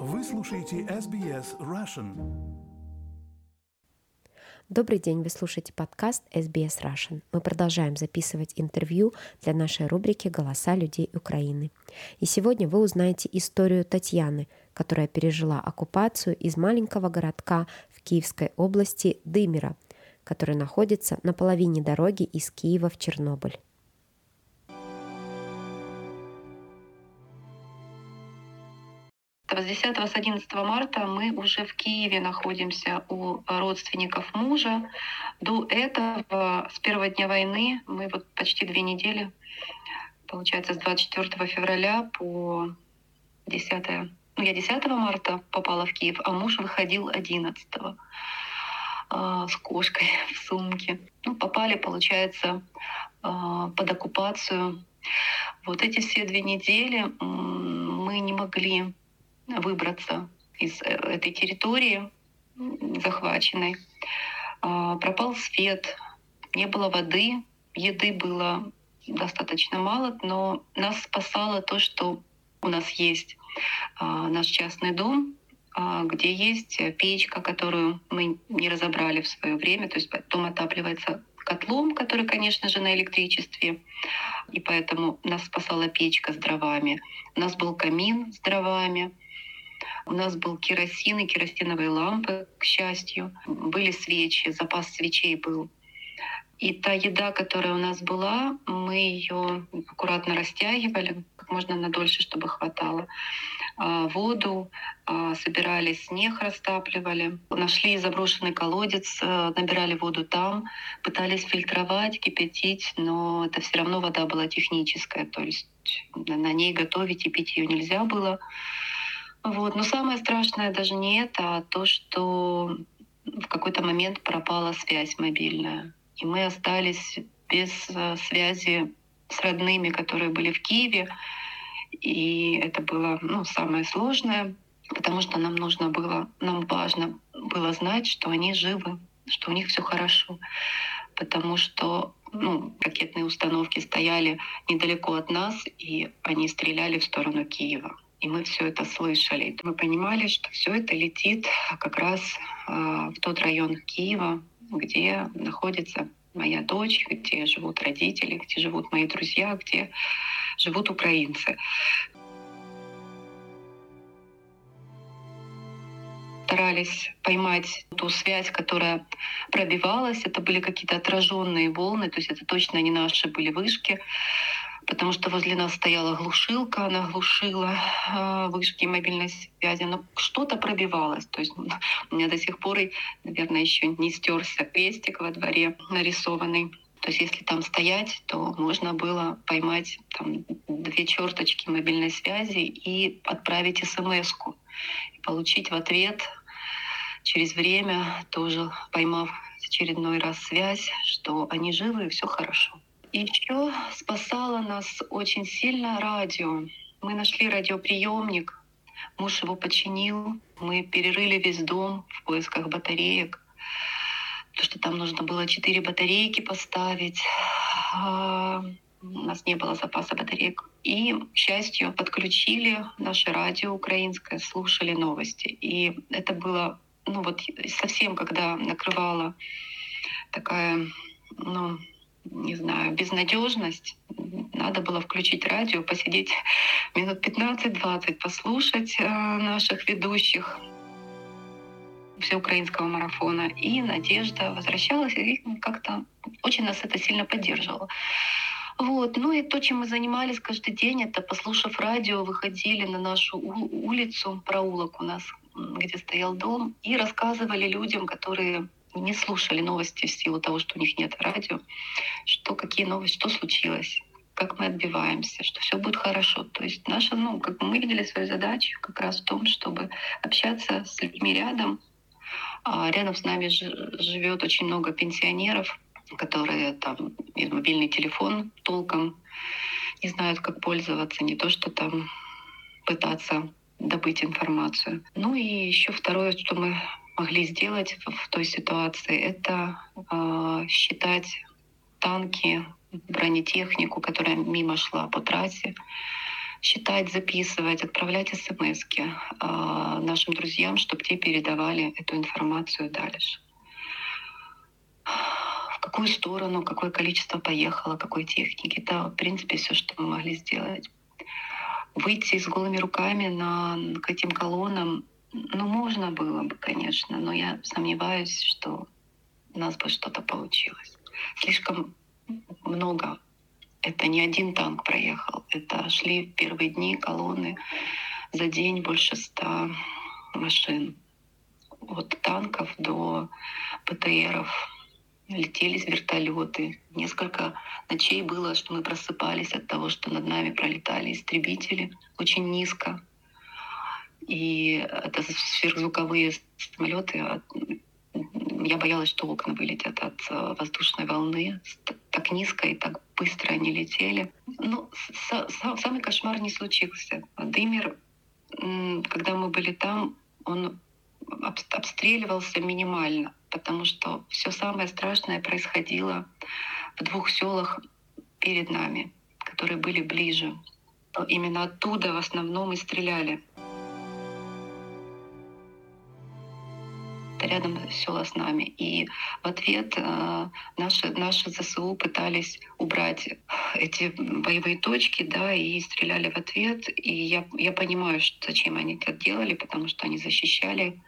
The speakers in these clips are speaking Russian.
Вы слушаете SBS Russian. Добрый день, вы слушаете подкаст SBS Russian. Мы продолжаем записывать интервью для нашей рубрики «Голоса людей Украины». И сегодня вы узнаете историю Татьяны, которая пережила оккупацию из маленького городка в Киевской области Дымера, который находится на половине дороги из Киева в Чернобыль. С 10 с 11 марта мы уже в Киеве находимся у родственников мужа. До этого, с первого дня войны, мы вот почти две недели, получается, с 24 февраля по 10 ну, я 10 марта попала в Киев, а муж выходил 11 а, с кошкой в сумке. Ну, попали, получается, а, под оккупацию. Вот эти все две недели мы не могли выбраться из э, этой территории захваченной. А, пропал свет, не было воды, еды было достаточно мало, но нас спасало то, что у нас есть а, наш частный дом, а, где есть печка, которую мы не разобрали в свое время. То есть дом отапливается котлом, который, конечно же, на электричестве. И поэтому нас спасала печка с дровами. У нас был камин с дровами. У нас был керосин и керосиновые лампы, к счастью. Были свечи, запас свечей был. И та еда, которая у нас была, мы ее аккуратно растягивали, как можно надольше, чтобы хватало. А, воду а, собирали, снег растапливали. Нашли заброшенный колодец, э, набирали воду там, пытались фильтровать, кипятить, но это все равно вода была техническая, то есть на ней готовить и пить ее нельзя было. Вот. Но самое страшное даже не это, а то, что в какой-то момент пропала связь мобильная. И мы остались без э, связи с родными, которые были в Киеве. И это было ну, самое сложное, потому что нам нужно было, нам важно было знать, что они живы, что у них все хорошо. Потому что ну, ракетные установки стояли недалеко от нас, и они стреляли в сторону Киева. И мы все это слышали. Мы понимали, что все это летит как раз э, в тот район Киева, где находится моя дочь, где живут родители, где живут мои друзья, где живут украинцы. старались поймать ту связь, которая пробивалась. Это были какие-то отраженные волны, то есть это точно не наши были вышки потому что возле нас стояла глушилка, она глушила э, вышки мобильной связи, но что-то пробивалось. То есть у меня до сих пор, наверное, еще не стерся крестик во дворе нарисованный. То есть если там стоять, то можно было поймать там, две черточки мобильной связи и отправить смс и получить в ответ через время, тоже поймав очередной раз связь, что они живы и все хорошо. Еще спасало нас очень сильно радио. Мы нашли радиоприемник, муж его починил, мы перерыли весь дом в поисках батареек, то что там нужно было четыре батарейки поставить. А, у нас не было запаса батареек. И, к счастью, подключили наше радио украинское, слушали новости. И это было, ну вот совсем, когда накрывала такая, ну, не знаю, безнадежность, надо было включить радио, посидеть минут 15-20, послушать э, наших ведущих всеукраинского марафона. И Надежда возвращалась, и как-то очень нас это сильно поддерживало. Вот. Ну и то, чем мы занимались каждый день, это, послушав радио, выходили на нашу улицу, проулок у нас, где стоял дом, и рассказывали людям, которые не слушали новости в силу того, что у них нет радио, что какие новости, что случилось, как мы отбиваемся, что все будет хорошо. То есть наша, ну, как мы видели свою задачу как раз в том, чтобы общаться с людьми рядом. А рядом с нами живет очень много пенсионеров, которые там мобильный телефон толком не знают, как пользоваться, не то что там пытаться добыть информацию. Ну и еще второе, что мы могли сделать в той ситуации, это э, считать танки, бронетехнику, которая мимо шла по трассе, считать, записывать, отправлять смс, э, нашим друзьям, чтобы те передавали эту информацию дальше. В какую сторону, какое количество поехало, какой техники. Да, в принципе, все, что мы могли сделать. Выйти с голыми руками на, к этим колоннам, ну, можно было бы, конечно, но я сомневаюсь, что у нас бы что-то получилось. Слишком много. Это не один танк проехал. Это шли в первые дни колонны за день больше ста машин. От танков до ПТРов летелись вертолеты. Несколько ночей было, что мы просыпались от того, что над нами пролетали истребители очень низко. И это сверхзвуковые самолеты. Я боялась, что окна вылетят от э, воздушной волны. Так низко и так быстро они летели. Но ну, самый кошмар не случился. Дымер, когда мы были там, он обстреливался минимально, потому что все самое страшное происходило в двух селах перед нами, которые были ближе. Именно оттуда в основном и стреляли. Рядом села с нами. И в ответ э, наши, наши ЗСУ пытались убрать эти боевые точки, да, и стреляли в ответ. И я, я понимаю, что, зачем они это делали, потому что они защищали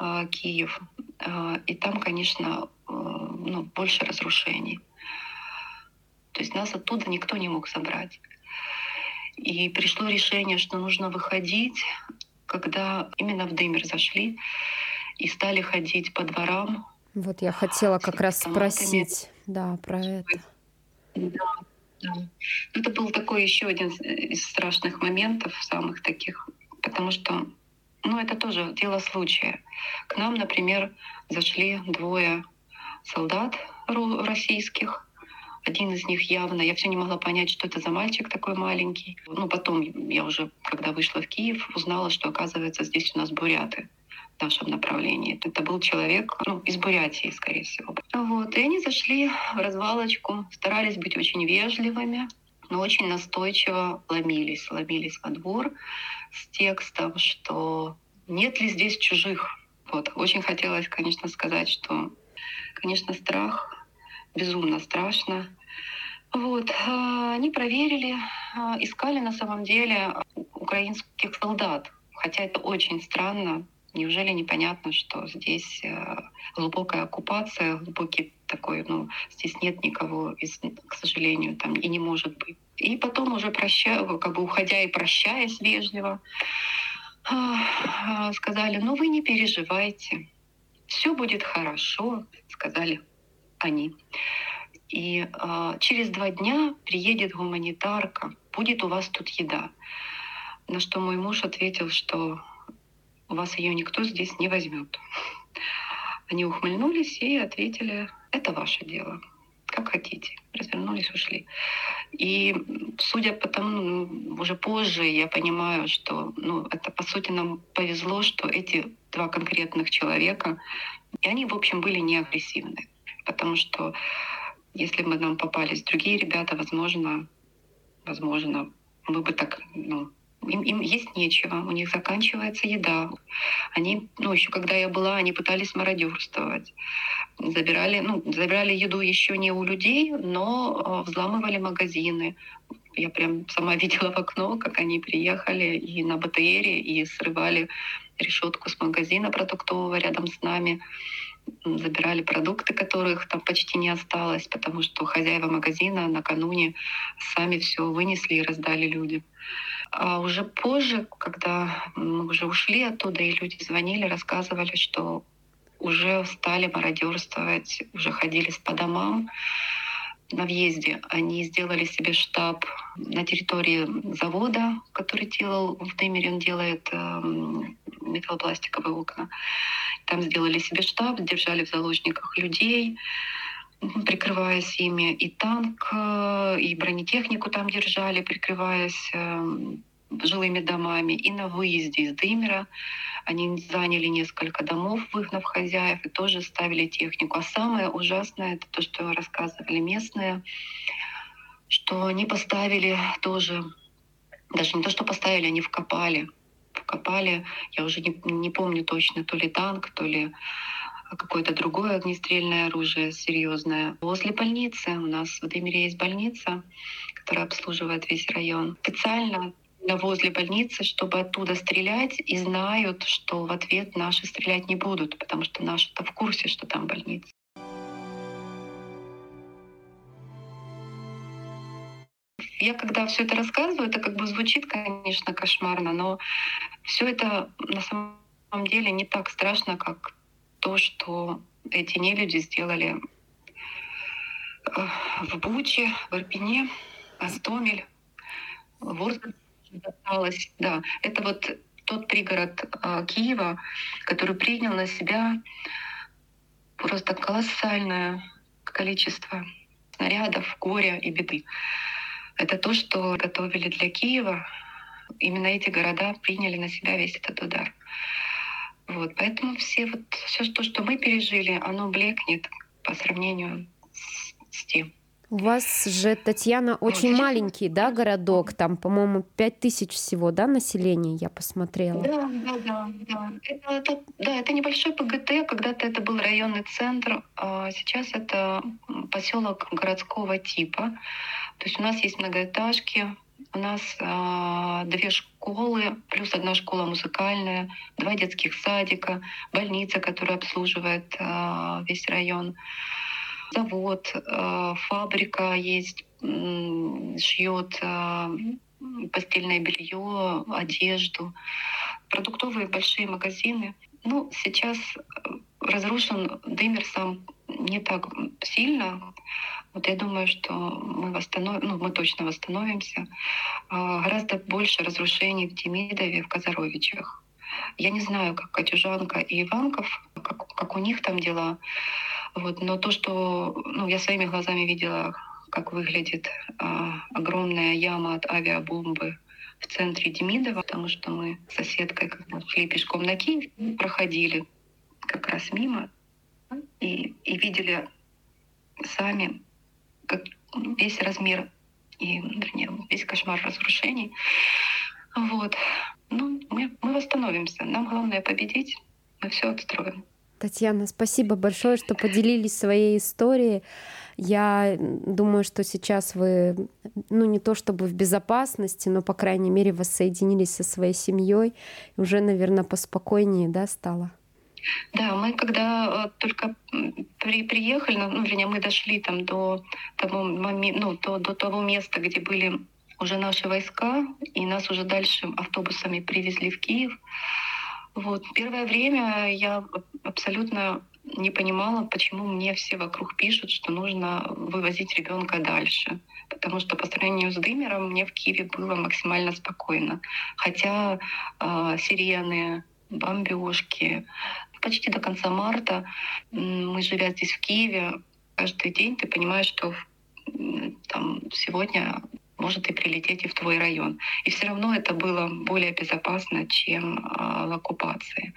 э, Киев. Э, и там, конечно, э, ну, больше разрушений. То есть нас оттуда никто не мог забрать. И пришло решение, что нужно выходить, когда именно в Дымер зашли и стали ходить по дворам. Вот я хотела как раз спросить, да, про это. Да, да. Это был такой еще один из страшных моментов, самых таких, потому что, ну, это тоже дело случая. К нам, например, зашли двое солдат российских, один из них явно, я все не могла понять, что это за мальчик такой маленький. Ну, потом я уже, когда вышла в Киев, узнала, что, оказывается, здесь у нас буряты в нашем направлении. Это был человек ну, из Бурятии, скорее всего. Вот. И они зашли в развалочку, старались быть очень вежливыми, но очень настойчиво ломились, ломились во двор с текстом, что нет ли здесь чужих. Вот. Очень хотелось, конечно, сказать, что, конечно, страх, безумно страшно. Вот. А, они проверили, а, искали на самом деле украинских солдат. Хотя это очень странно, Неужели непонятно, что здесь э, глубокая оккупация, глубокий такой, ну, здесь нет никого, из, к сожалению, там и не может быть. И потом уже прощая, как бы уходя и прощаясь вежливо, а, сказали, ну вы не переживайте, все будет хорошо, сказали они. И э, через два дня приедет гуманитарка, будет у вас тут еда. На что мой муж ответил, что у вас ее никто здесь не возьмет. Они ухмыльнулись и ответили, это ваше дело, как хотите. Развернулись, ушли. И судя по тому, ну, уже позже я понимаю, что ну, это по сути нам повезло, что эти два конкретных человека, и они, в общем, были не агрессивны. Потому что если бы нам попались другие ребята, возможно, возможно, мы бы так ну, им, им есть нечего, у них заканчивается еда. Они, ну, еще когда я была, они пытались мародерствовать. Забирали, ну, забирали еду еще не у людей, но э, взламывали магазины. Я прям сама видела в окно, как они приехали и на БТРе, и срывали решетку с магазина продуктового рядом с нами забирали продукты, которых там почти не осталось, потому что хозяева магазина накануне сами все вынесли и раздали людям. А уже позже, когда мы уже ушли оттуда, и люди звонили, рассказывали, что уже стали мародерствовать, уже ходили по домам на въезде. Они сделали себе штаб на территории завода, который делал в Дымере, он делает э, металлопластиковые окна. Там сделали себе штаб, держали в заложниках людей, прикрываясь ими, и танк, э, и бронетехнику там держали, прикрываясь эм, жилыми домами. И на выезде из Дымера они заняли несколько домов, выгнав хозяев, и тоже ставили технику. А самое ужасное — это то, что рассказывали местные, что они поставили тоже, даже не то, что поставили, они вкопали попали, я уже не, не помню точно, то ли танк, то ли какое-то другое огнестрельное оружие серьезное. Возле больницы у нас в Владимире есть больница, которая обслуживает весь район. Специально возле больницы, чтобы оттуда стрелять, и знают, что в ответ наши стрелять не будут, потому что наши-то в курсе, что там больница. Я когда все это рассказываю, это как бы звучит, конечно, кошмарно, но все это на самом деле не так страшно, как то, что эти нелюди сделали э, в Буче, в Ирпене, Астомель, Ворзель досталось. Да, это вот тот пригород э, Киева, который принял на себя просто колоссальное количество снарядов, горя и беды. Это то, что готовили для Киева. Именно эти города приняли на себя весь этот удар. Вот, поэтому все вот все то, что мы пережили, оно блекнет по сравнению с, с тем. У вас же, Татьяна, очень вот, маленький, да, городок, там, по-моему, пять тысяч всего, да, населения, я посмотрела. Да, да, да, да. Это, это, да, это небольшой ПГТ, когда-то это был районный центр, а сейчас это поселок городского типа. То есть у нас есть многоэтажки, у нас а, две школы, плюс одна школа музыкальная, два детских садика, больница, которая обслуживает а, весь район, завод, а, фабрика есть, шьет а, постельное белье, одежду, продуктовые большие магазины. Ну, сейчас разрушен Дымер сам не так сильно, вот я думаю, что мы восстановим, ну, мы точно восстановимся. А, гораздо больше разрушений в Демидове, в Казаровичах. Я не знаю, как Катюжанка и Иванков, как, как у них там дела. Вот, но то, что ну, я своими глазами видела, как выглядит а, огромная яма от авиабомбы в центре Демидова, потому что мы с соседкой, когда шли пешком на Киев, проходили как раз мимо и, и видели сами как весь размер и вернее, весь кошмар разрушений. Вот. Ну, мы, мы восстановимся. Нам главное победить. Мы все отстроим. Татьяна, спасибо большое, что поделились своей историей. Я думаю, что сейчас вы, ну не то чтобы в безопасности, но по крайней мере воссоединились со своей семьей, уже, наверное, поспокойнее, да, стало. Да, мы когда э, только при, приехали, ну, ну, вернее, мы дошли там до того, ну, до, до того места, где были уже наши войска, и нас уже дальше автобусами привезли в Киев. Вот. Первое время я абсолютно не понимала, почему мне все вокруг пишут, что нужно вывозить ребенка дальше. Потому что по сравнению с Дымером мне в Киеве было максимально спокойно. Хотя э, сирены, бомбежки, почти до конца марта. Мы, живя здесь в Киеве, каждый день ты понимаешь, что там сегодня может и прилететь и в твой район. И все равно это было более безопасно, чем а, в оккупации.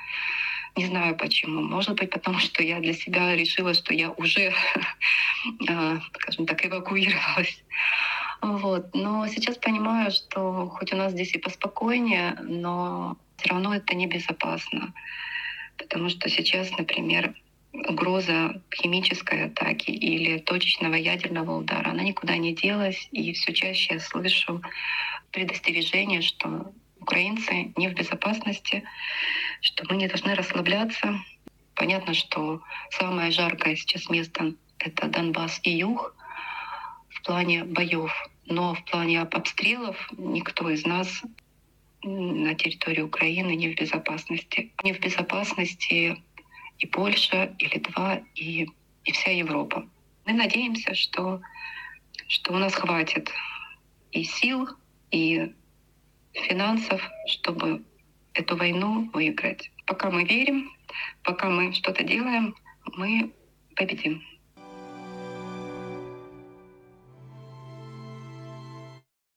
Не знаю почему. Может быть, потому что я для себя решила, что я уже, а, скажем так, эвакуировалась. Вот. Но сейчас понимаю, что хоть у нас здесь и поспокойнее, но все равно это небезопасно. Потому что сейчас, например, угроза химической атаки или точечного ядерного удара, она никуда не делась. И все чаще я слышу предостережение, что украинцы не в безопасности, что мы не должны расслабляться. Понятно, что самое жаркое сейчас место — это Донбасс и Юг в плане боев. Но в плане обстрелов никто из нас на территории Украины не в безопасности. Не в безопасности и Польша, и Литва, и, и вся Европа. Мы надеемся, что, что у нас хватит и сил, и финансов, чтобы эту войну выиграть. Пока мы верим, пока мы что-то делаем, мы победим.